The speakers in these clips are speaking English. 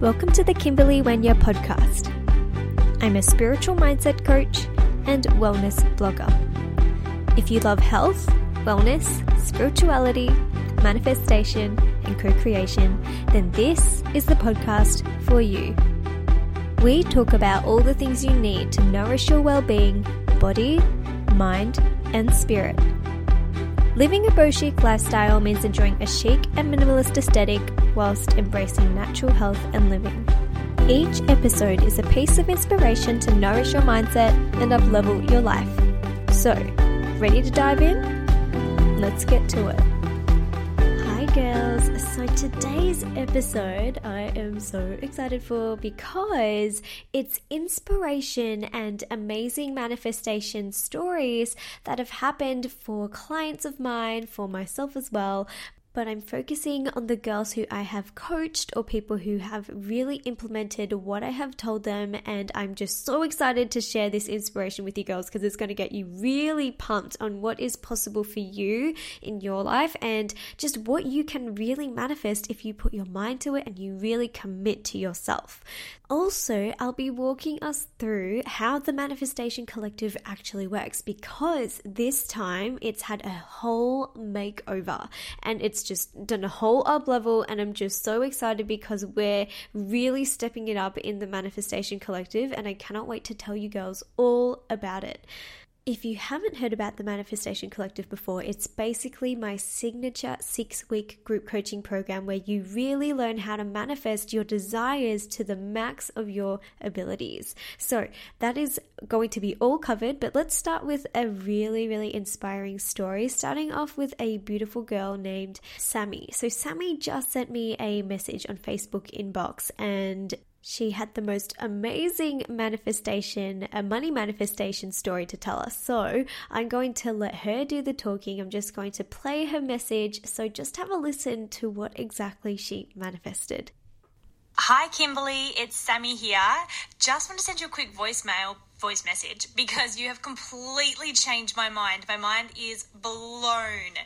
Welcome to the Kimberley Wenya podcast. I'm a spiritual mindset coach and wellness blogger. If you love health, wellness, spirituality, manifestation, and co creation, then this is the podcast for you. We talk about all the things you need to nourish your well being, body, mind, and spirit. Living a chic lifestyle means enjoying a chic and minimalist aesthetic whilst embracing natural health and living. Each episode is a piece of inspiration to nourish your mindset and uplevel your life. So, ready to dive in? Let's get to it. Hi, girls. So, today's episode I am so excited for because it's inspiration and amazing manifestation stories that have happened for clients of mine, for myself as well, but I'm focusing on the girls who I have coached or people who have really implemented what I have told them. And I'm just so excited to share this inspiration with you girls because it's going to get you really pumped on what is possible for you in your life and just what you can really manifest if you put your mind to it and you really commit to yourself. Also, I'll be walking us through how the Manifestation Collective actually works because this time it's had a whole makeover and it's just done a whole up level. And I'm just so excited because we're really stepping it up in the Manifestation Collective, and I cannot wait to tell you girls all about it. If you haven't heard about the Manifestation Collective before, it's basically my signature six week group coaching program where you really learn how to manifest your desires to the max of your abilities. So, that is going to be all covered, but let's start with a really, really inspiring story, starting off with a beautiful girl named Sammy. So, Sammy just sent me a message on Facebook inbox and she had the most amazing manifestation, a money manifestation story to tell us. So I'm going to let her do the talking. I'm just going to play her message. So just have a listen to what exactly she manifested. Hi, Kimberley. It's Sammy here. Just want to send you a quick voicemail, voice message, because you have completely changed my mind. My mind is blown.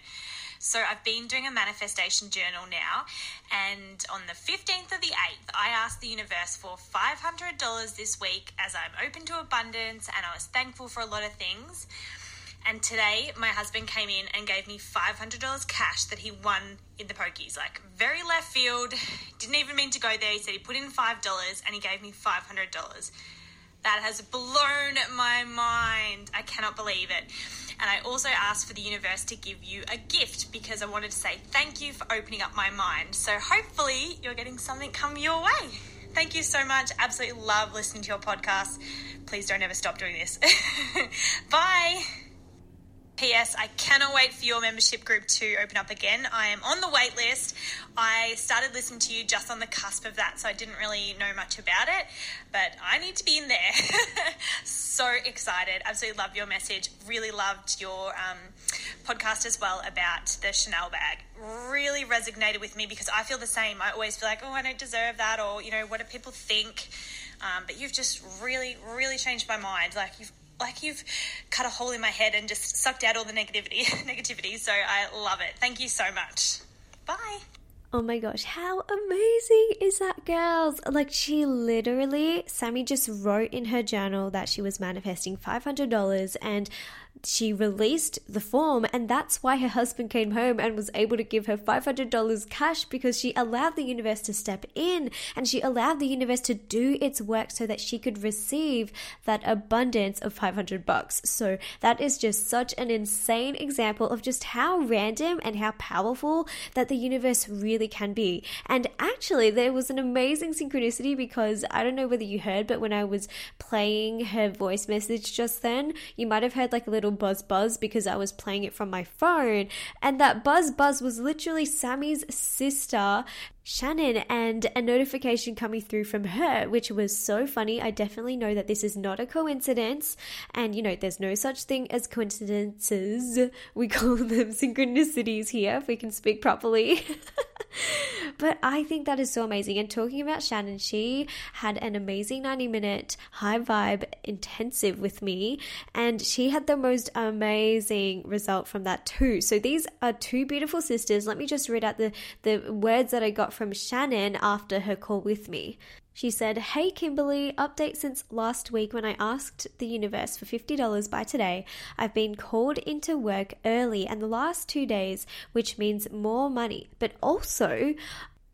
So I've been doing a manifestation journal now, and on the 15th of the 8th, I asked the universe for $500 this week as I'm open to abundance and I was thankful for a lot of things. And today, my husband came in and gave me $500 cash that he won in the pokies. Like, very left field, didn't even mean to go there. He said he put in $5 and he gave me $500. That has blown my mind. I cannot believe it. And I also asked for the universe to give you a gift because I wanted to say thank you for opening up my mind. So hopefully you're getting something come your way. Thank you so much. Absolutely love listening to your podcast. Please don't ever stop doing this. Bye. P.S. I cannot wait for your membership group to open up again. I am on the wait list. I started listening to you just on the cusp of that, so I didn't really know much about it, but I need to be in there. so excited. Absolutely loved your message. Really loved your um, podcast as well about the Chanel bag. Really resonated with me because I feel the same. I always feel like, oh, I don't deserve that, or, you know, what do people think? Um, but you've just really, really changed my mind. Like, you've like you've cut a hole in my head and just sucked out all the negativity negativity so i love it. Thank you so much. Bye. Oh my gosh, how amazing is that, girls? Like, she literally, Sammy just wrote in her journal that she was manifesting $500 and she released the form, and that's why her husband came home and was able to give her $500 cash because she allowed the universe to step in and she allowed the universe to do its work so that she could receive that abundance of 500 bucks. So, that is just such an insane example of just how random and how powerful that the universe really can be. And actually, there was an amazing synchronicity because I don't know whether you heard, but when I was playing her voice message just then, you might have heard like a little little buzz buzz because I was playing it from my phone. And that buzz buzz was literally Sammy's sister, Shannon, and a notification coming through from her, which was so funny. I definitely know that this is not a coincidence. And, you know, there's no such thing as coincidences. We call them synchronicities here, if we can speak properly. but I think that is so amazing. And talking about Shannon, she had an amazing 90 minute high vibe intensive with me, and she had the most amazing result from that too. So these are two beautiful sisters. Let me just read out the, the words that I got from Shannon after her call with me. She said, Hey Kimberley, update since last week when I asked the universe for $50 by today. I've been called into work early and the last two days, which means more money. But also,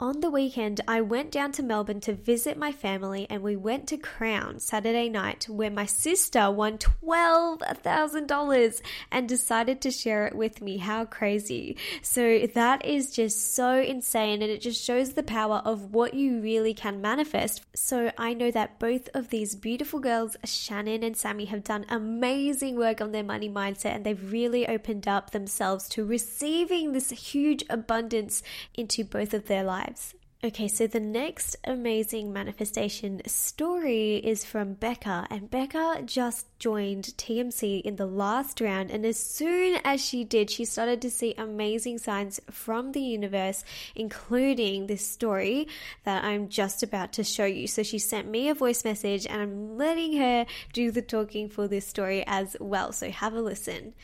on the weekend, I went down to Melbourne to visit my family and we went to Crown Saturday night where my sister won $12,000 and decided to share it with me. How crazy. So that is just so insane and it just shows the power of what you really can manifest. So I know that both of these beautiful girls, Shannon and Sammy, have done amazing work on their money mindset and they've really opened up themselves to receiving this huge abundance into both of their lives lives. Okay, so the next amazing manifestation story is from Becca, and Becca just joined TMC in the last round. And as soon as she did, she started to see amazing signs from the universe, including this story that I'm just about to show you. So she sent me a voice message, and I'm letting her do the talking for this story as well. So have a listen.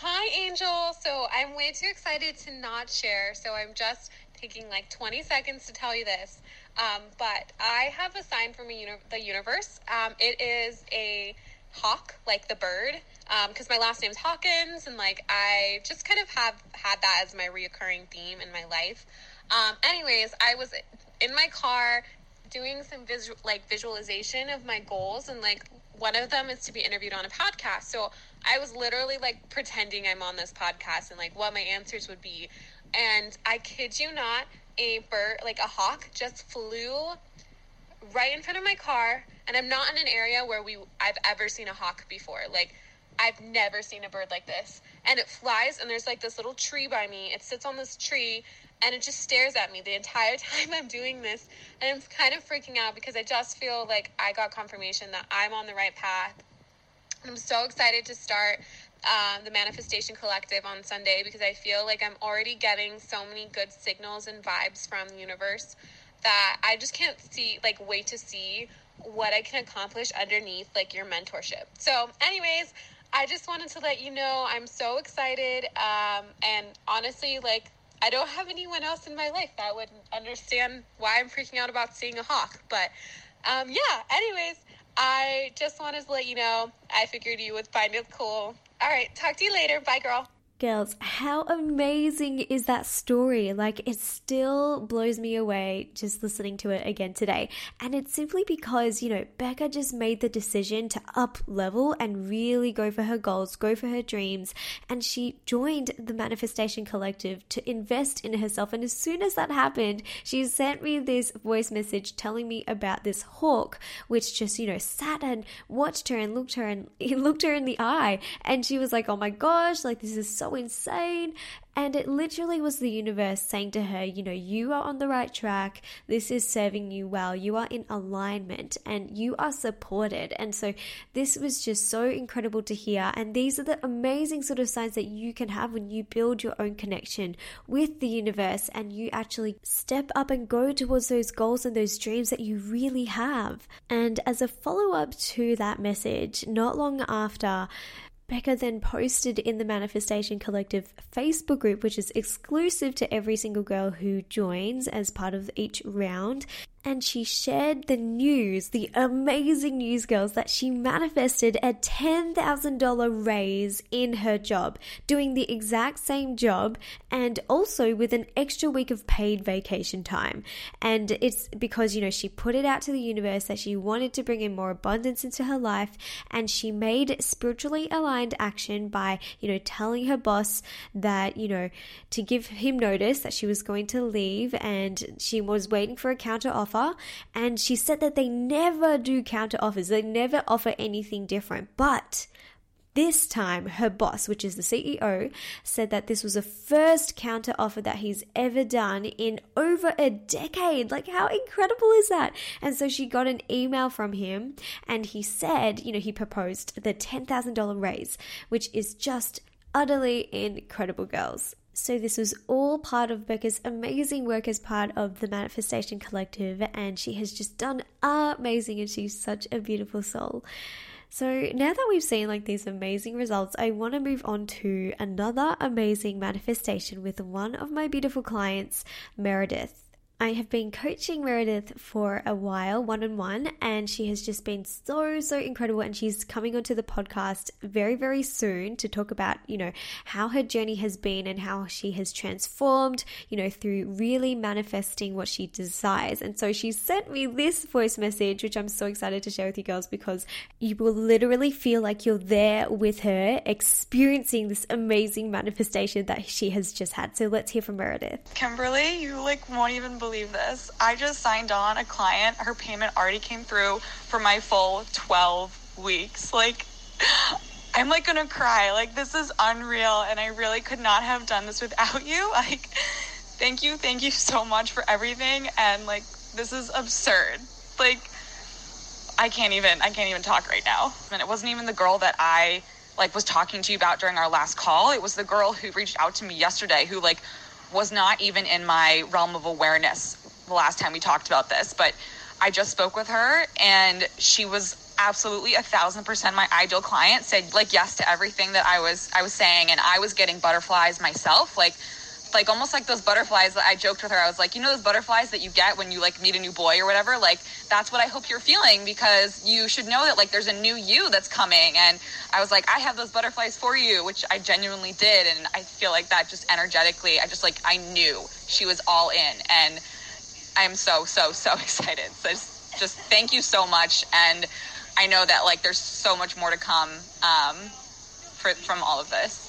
Hi, Angel. So I'm way too excited to not share. So I'm just taking like 20 seconds to tell you this. Um, but I have a sign from uni- the universe. Um, it is a hawk, like the bird, because um, my last name's Hawkins, and like I just kind of have had that as my reoccurring theme in my life. Um, anyways, I was in my car doing some visual, like visualization of my goals, and like one of them is to be interviewed on a podcast. So I was literally like pretending I'm on this podcast and like what my answers would be and I kid you not, a bird, like a hawk, just flew right in front of my car. And I'm not in an area where we I've ever seen a hawk before. Like I've never seen a bird like this. And it flies, and there's like this little tree by me. It sits on this tree, and it just stares at me the entire time I'm doing this. And I'm kind of freaking out because I just feel like I got confirmation that I'm on the right path. And I'm so excited to start uh, the Manifestation Collective on Sunday because I feel like I'm already getting so many good signals and vibes from the universe that I just can't see, like, wait to see what I can accomplish underneath, like, your mentorship. So, anyways, I just wanted to let you know I'm so excited. Um, and honestly, like, I don't have anyone else in my life that would understand why I'm freaking out about seeing a hawk. But um, yeah, anyways, I just wanted to let you know I figured you would find it cool all right. Talk to you later. Bye, girl. Girls, how amazing is that story? Like, it still blows me away just listening to it again today. And it's simply because, you know, Becca just made the decision to up level and really go for her goals, go for her dreams. And she joined the Manifestation Collective to invest in herself. And as soon as that happened, she sent me this voice message telling me about this hawk, which just, you know, sat and watched her and looked her and looked her in the eye. And she was like, oh my gosh, like, this is insane. And it literally was the universe saying to her, you know, you are on the right track. This is serving you well. You are in alignment and you are supported. And so this was just so incredible to hear. And these are the amazing sort of signs that you can have when you build your own connection with the universe and you actually step up and go towards those goals and those dreams that you really have. And as a follow up to that message, not long after, Becca then posted in the Manifestation Collective Facebook group, which is exclusive to every single girl who joins as part of each round and she shared the news, the amazing news, girls, that she manifested a $10,000 raise in her job, doing the exact same job and also with an extra week of paid vacation time. And it's because, you know, she put it out to the universe that she wanted to bring in more abundance into her life and she made spiritually aligned action by, you know, telling her boss that, you know, to give him notice that she was going to leave and she was waiting for a counter offer offer. And she said that they never do counter offers, they never offer anything different. But this time, her boss, which is the CEO, said that this was the first counter offer that he's ever done in over a decade. Like, how incredible is that? And so she got an email from him, and he said, you know, he proposed the $10,000 raise, which is just utterly incredible, girls. So, this was all part of Becca's amazing work as part of the Manifestation Collective, and she has just done amazing, and she's such a beautiful soul. So, now that we've seen like these amazing results, I want to move on to another amazing manifestation with one of my beautiful clients, Meredith. I have been coaching Meredith for a while, one on one, and she has just been so, so incredible. And she's coming onto the podcast very, very soon to talk about, you know, how her journey has been and how she has transformed, you know, through really manifesting what she desires. And so she sent me this voice message, which I'm so excited to share with you girls because you will literally feel like you're there with her, experiencing this amazing manifestation that she has just had. So let's hear from Meredith. Kimberley, you like won't even believe believe this. I just signed on a client. Her payment already came through for my full 12 weeks. Like, I'm like gonna cry. Like, this is unreal. And I really could not have done this without you. Like, thank you. Thank you so much for everything. And like, this is absurd. Like, I can't even, I can't even talk right now. And it wasn't even the girl that I like was talking to you about during our last call. It was the girl who reached out to me yesterday who like was not even in my realm of awareness the last time we talked about this, but I just spoke with her and she was absolutely a thousand percent my ideal client said like yes to everything that I was I was saying and I was getting butterflies myself. Like like almost like those butterflies that I joked with her. I was like, you know those butterflies that you get when you like meet a new boy or whatever? Like that's what I hope you're feeling because you should know that like there's a new you that's coming. And I was like, I have those butterflies for you, which I genuinely did. And I feel like that just energetically, I just like I knew she was all in. And I'm so, so, so excited. So just, just thank you so much. And I know that like there's so much more to come um, for, from all of this.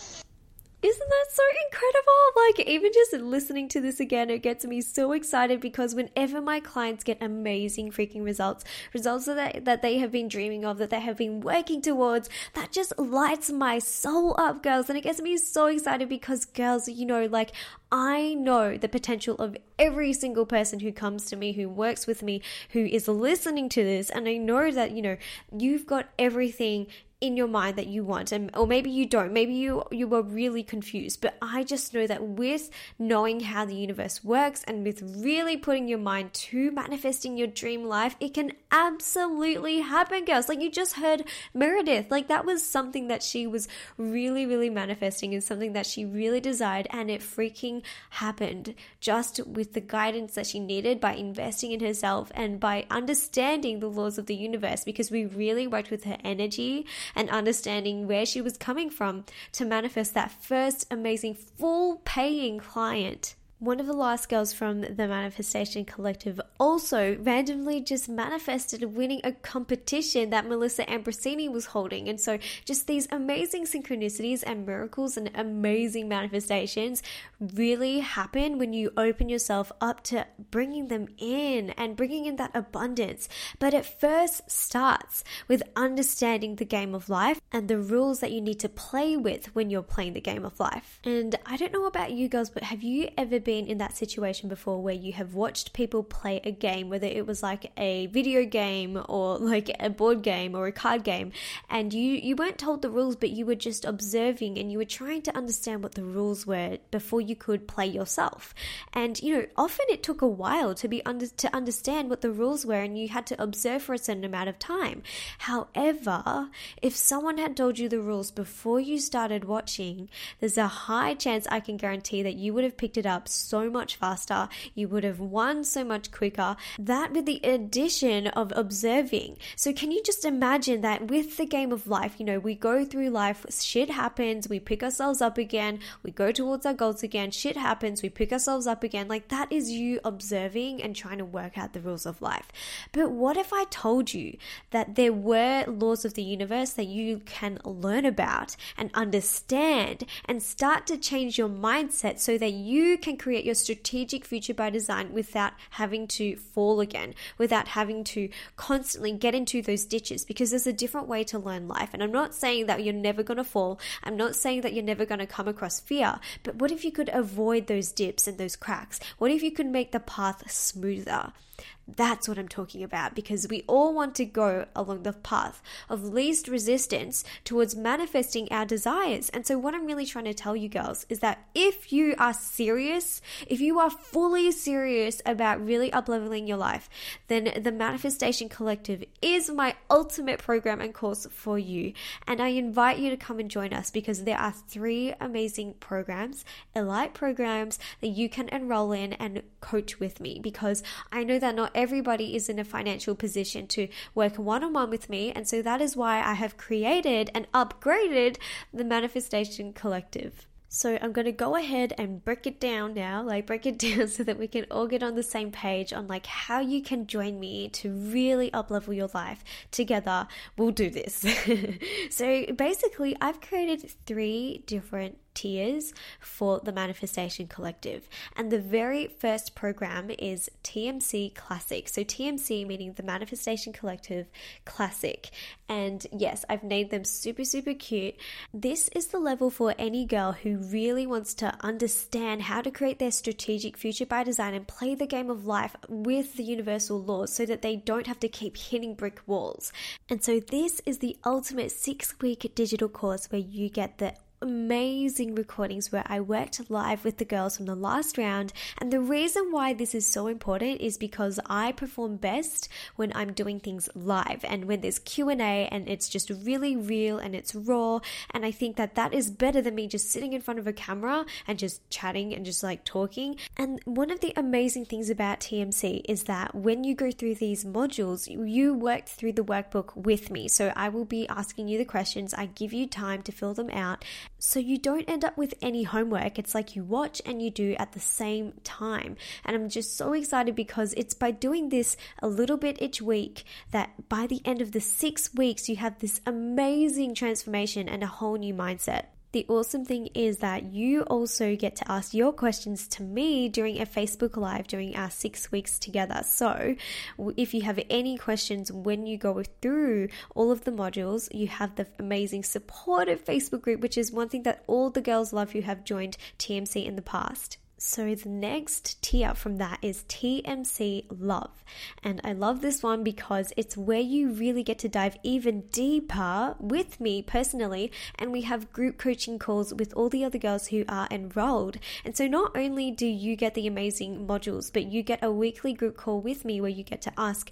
Isn't that so incredible? Like, even just listening to this again, it gets me so excited because whenever my clients get amazing freaking results, results that they, that they have been dreaming of, that they have been working towards, that just lights my soul up, girls. And it gets me so excited because, girls, you know, like, I know the potential of every single person who comes to me, who works with me, who is listening to this. And I know that, you know, you've got everything in your mind that you want and or maybe you don't. Maybe you you were really confused but i just know that with knowing how the universe works and with really putting your mind to manifesting your dream life it can absolutely happen girls. Like you just heard meredith. Like that was something that she was really really manifesting and something that she really desired and it freaking happened just with the guidance that she needed by investing in herself and by understanding the laws of the universe because we really worked with her energy and understanding where she was coming from to manifest that first amazing full paying client. One of the last girls from the Manifestation Collective also randomly just manifested winning a competition that Melissa Ambrosini was holding. And so, just these amazing synchronicities and miracles and amazing manifestations really happen when you open yourself up to bringing them in and bringing in that abundance. But it first starts with understanding the game of life and the rules that you need to play with when you're playing the game of life. And I don't know about you girls, but have you ever been in that situation before where you have watched people play a game, whether it was like a video game or like a board game or a card game, and you, you weren't told the rules, but you were just observing and you were trying to understand what the rules were before you could play yourself. And you know, often it took a while to be under to understand what the rules were, and you had to observe for a certain amount of time. However, if someone had told you the rules before you started watching, there's a high chance I can guarantee that you would have picked it up so much faster, you would have won so much quicker. That with the addition of observing. So, can you just imagine that with the game of life, you know, we go through life, shit happens, we pick ourselves up again, we go towards our goals again, shit happens, we pick ourselves up again. Like that is you observing and trying to work out the rules of life. But what if I told you that there were laws of the universe that you can learn about and understand and start to change your mindset so that you can create your strategic future by design without having to fall again, without having to constantly get into those ditches because there's a different way to learn life. And I'm not saying that you're never going to fall. I'm not saying that you're never going to come across fear. But what if you could avoid those dips and those cracks? What if you could make the path smoother? That's what I'm talking about because we all want to go along the path of least resistance towards manifesting our desires. And so, what I'm really trying to tell you girls is that if you are serious, if you are fully serious about really upleveling your life, then the Manifestation Collective is my ultimate program and course for you. And I invite you to come and join us because there are three amazing programs, elite programs that you can enroll in and coach with me because I know that not everybody is in a financial position to work one on one with me. And so that is why I have created and upgraded the Manifestation Collective. So I'm going to go ahead and break it down now, like break it down so that we can all get on the same page on like how you can join me to really uplevel your life. Together, we'll do this. so basically, I've created three different tiers for the Manifestation Collective. And the very first program is TMC Classic. So, TMC meaning the Manifestation Collective Classic. And yes, I've named them super, super cute. This is the level for any girl who really wants to understand how to create their strategic future by design and play the game of life with the universal laws so that they don't have to keep hitting brick walls. And so, this is the ultimate six week digital course where you get the amazing recordings where I worked live with the girls from the last round. And the reason why this is so important is because I perform best when I'm doing things live and when there's Q&A and it's just really real and it's raw. And I think that that is better than me just sitting in front of a camera and just chatting and just like talking. And one of the amazing things about TMC is that when you go through these modules, you worked through the workbook with me. So I will be asking you the questions. I give you time to fill them out so you don't end up with any homework. It's like you watch and you do at the same time. And I'm just so excited because it's by doing this a little bit each week that by the end of the six weeks, you have this amazing transformation and a whole new mindset. The awesome thing is that you also get to ask your questions to me during a Facebook Live during our six weeks together. So, if you have any questions when you go through all of the modules, you have the amazing supportive Facebook group, which is one thing that all the girls love who have joined TMC in the past. So the next tier from that is TMC Love. And I love this one because it's where you really get to dive even deeper with me personally. And we have group coaching calls with all the other girls who are enrolled. And so not only do you get the amazing modules, but you get a weekly group call with me where you get to ask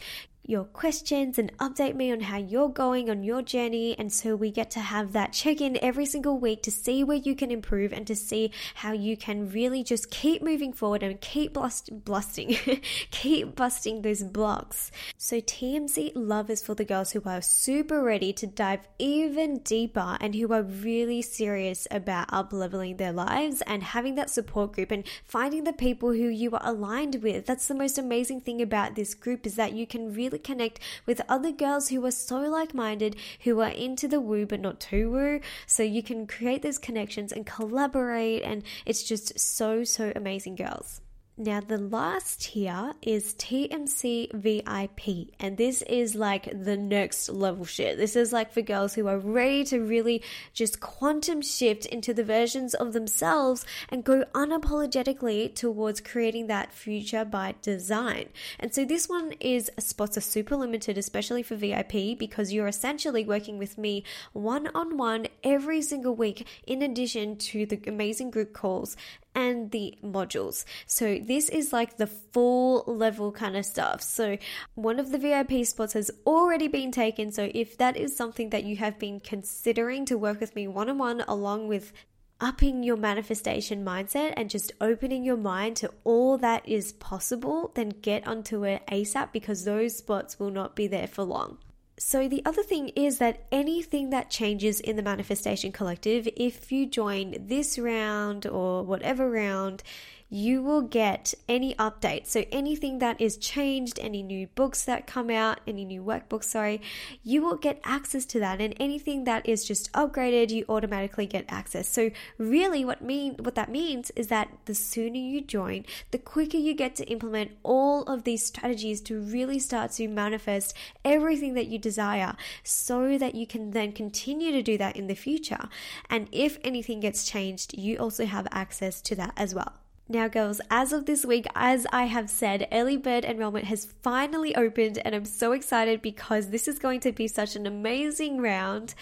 your questions and update me on how you're going on your journey. And so we get to have that check in every single week to see where you can improve and to see how you can really just keep moving forward and keep blust- blusting, keep busting those blocks. So TMC Love is for the girls who are super ready to dive even deeper and who are really serious about up leveling their lives and having that support group and finding the people who you are aligned with. That's the most amazing thing about this group is that you can really connect with other girls who are so like minded, who are into the woo but not too woo. So you can create those connections and collaborate, and it's just so, so amazing, girls. Now, the last here is TMC VIP, and this is like the next level shit. This is like for girls who are ready to really just quantum shift into the versions of themselves and go unapologetically towards creating that future by design. And so, this one is spots are super limited, especially for VIP, because you're essentially working with me one on one every single week, in addition to the amazing group calls and the modules. So this is like the full level kind of stuff. So one of the VIP spots has already been taken. So if that is something that you have been considering to work with me one on one along with upping your manifestation mindset and just opening your mind to all that is possible, then get onto it ASAP because those spots will not be there for long. So, the other thing is that anything that changes in the Manifestation Collective, if you join this round or whatever round, you will get any updates. So anything that is changed, any new books that come out, any new workbooks, sorry, you will get access to that. And anything that is just upgraded, you automatically get access. So really what mean what that means is that the sooner you join, the quicker you get to implement all of these strategies to really start to manifest everything that you desire so that you can then continue to do that in the future. And if anything gets changed, you also have access to that as well. Now, girls, as of this week, as I have said, early bird enrollment has finally opened, and I'm so excited because this is going to be such an amazing round.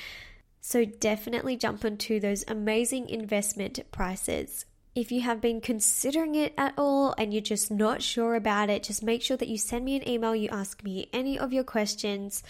So, definitely jump onto those amazing investment prices. If you have been considering it at all and you're just not sure about it, just make sure that you send me an email, you ask me any of your questions.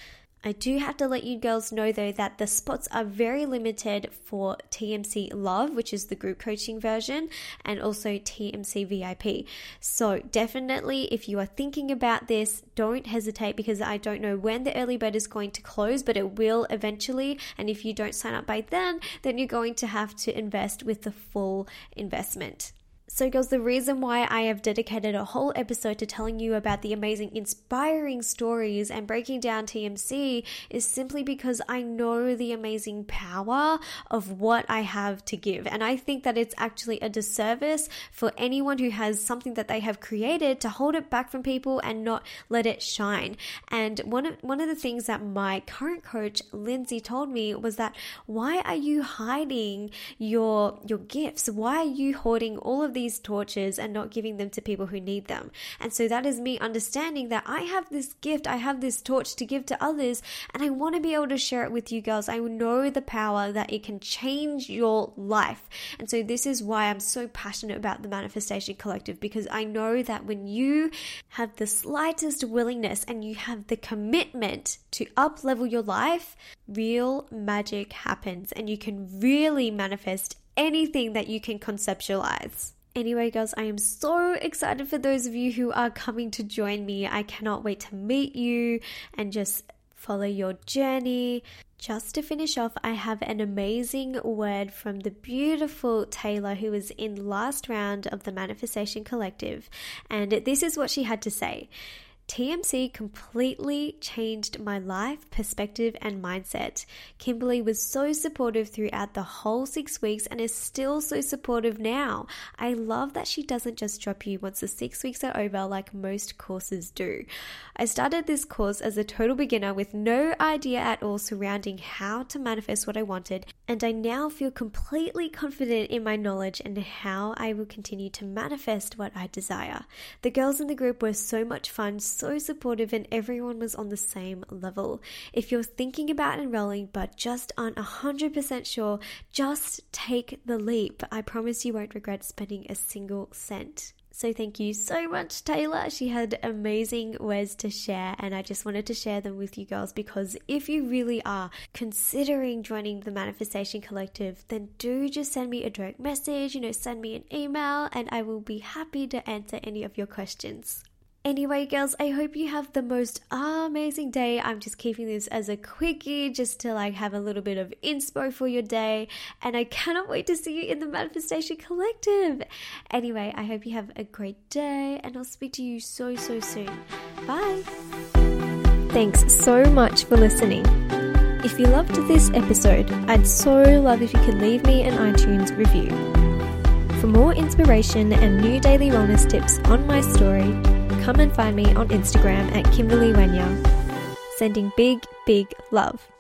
I do have to let you girls know though that the spots are very limited for TMC Love, which is the group coaching version, and also TMC VIP. So, definitely, if you are thinking about this, don't hesitate because I don't know when the early bird is going to close, but it will eventually. And if you don't sign up by then, then you're going to have to invest with the full investment. So, girls, the reason why I have dedicated a whole episode to telling you about the amazing, inspiring stories and breaking down TMC is simply because I know the amazing power of what I have to give. And I think that it's actually a disservice for anyone who has something that they have created to hold it back from people and not let it shine. And one of, one of the things that my current coach, Lindsay, told me was that why are you hiding your, your gifts? Why are you hoarding all of these torches and not giving them to people who need them. And so that is me understanding that I have this gift, I have this torch to give to others, and I want to be able to share it with you girls. I know the power that it can change your life. And so this is why I'm so passionate about the Manifestation Collective because I know that when you have the slightest willingness and you have the commitment to up level your life, real magic happens and you can really manifest anything that you can conceptualize. Anyway, girls, I am so excited for those of you who are coming to join me. I cannot wait to meet you and just follow your journey. Just to finish off, I have an amazing word from the beautiful Taylor who was in last round of the Manifestation Collective. And this is what she had to say. TMC completely changed my life, perspective, and mindset. Kimberley was so supportive throughout the whole six weeks and is still so supportive now. I love that she doesn't just drop you once the six weeks are over like most courses do. I started this course as a total beginner with no idea at all surrounding how to manifest what I wanted, and I now feel completely confident in my knowledge and how I will continue to manifest what I desire. The girls in the group were so much fun so supportive and everyone was on the same level. If you're thinking about enrolling but just aren't 100% sure, just take the leap. I promise you won't regret spending a single cent. So thank you so much, Taylor. She had amazing words to share, and I just wanted to share them with you girls because if you really are considering joining the Manifestation Collective, then do just send me a direct message, you know, send me an email, and I will be happy to answer any of your questions. Anyway, girls, I hope you have the most amazing day. I'm just keeping this as a quickie just to like have a little bit of inspo for your day. And I cannot wait to see you in the Manifestation Collective. Anyway, I hope you have a great day and I'll speak to you so, so soon. Bye. Thanks so much for listening. If you loved this episode, I'd so love if you could leave me an iTunes review. For more inspiration and new daily wellness tips on my story, come and find me on Instagram at Kimberley Wenya. Sending big, big love.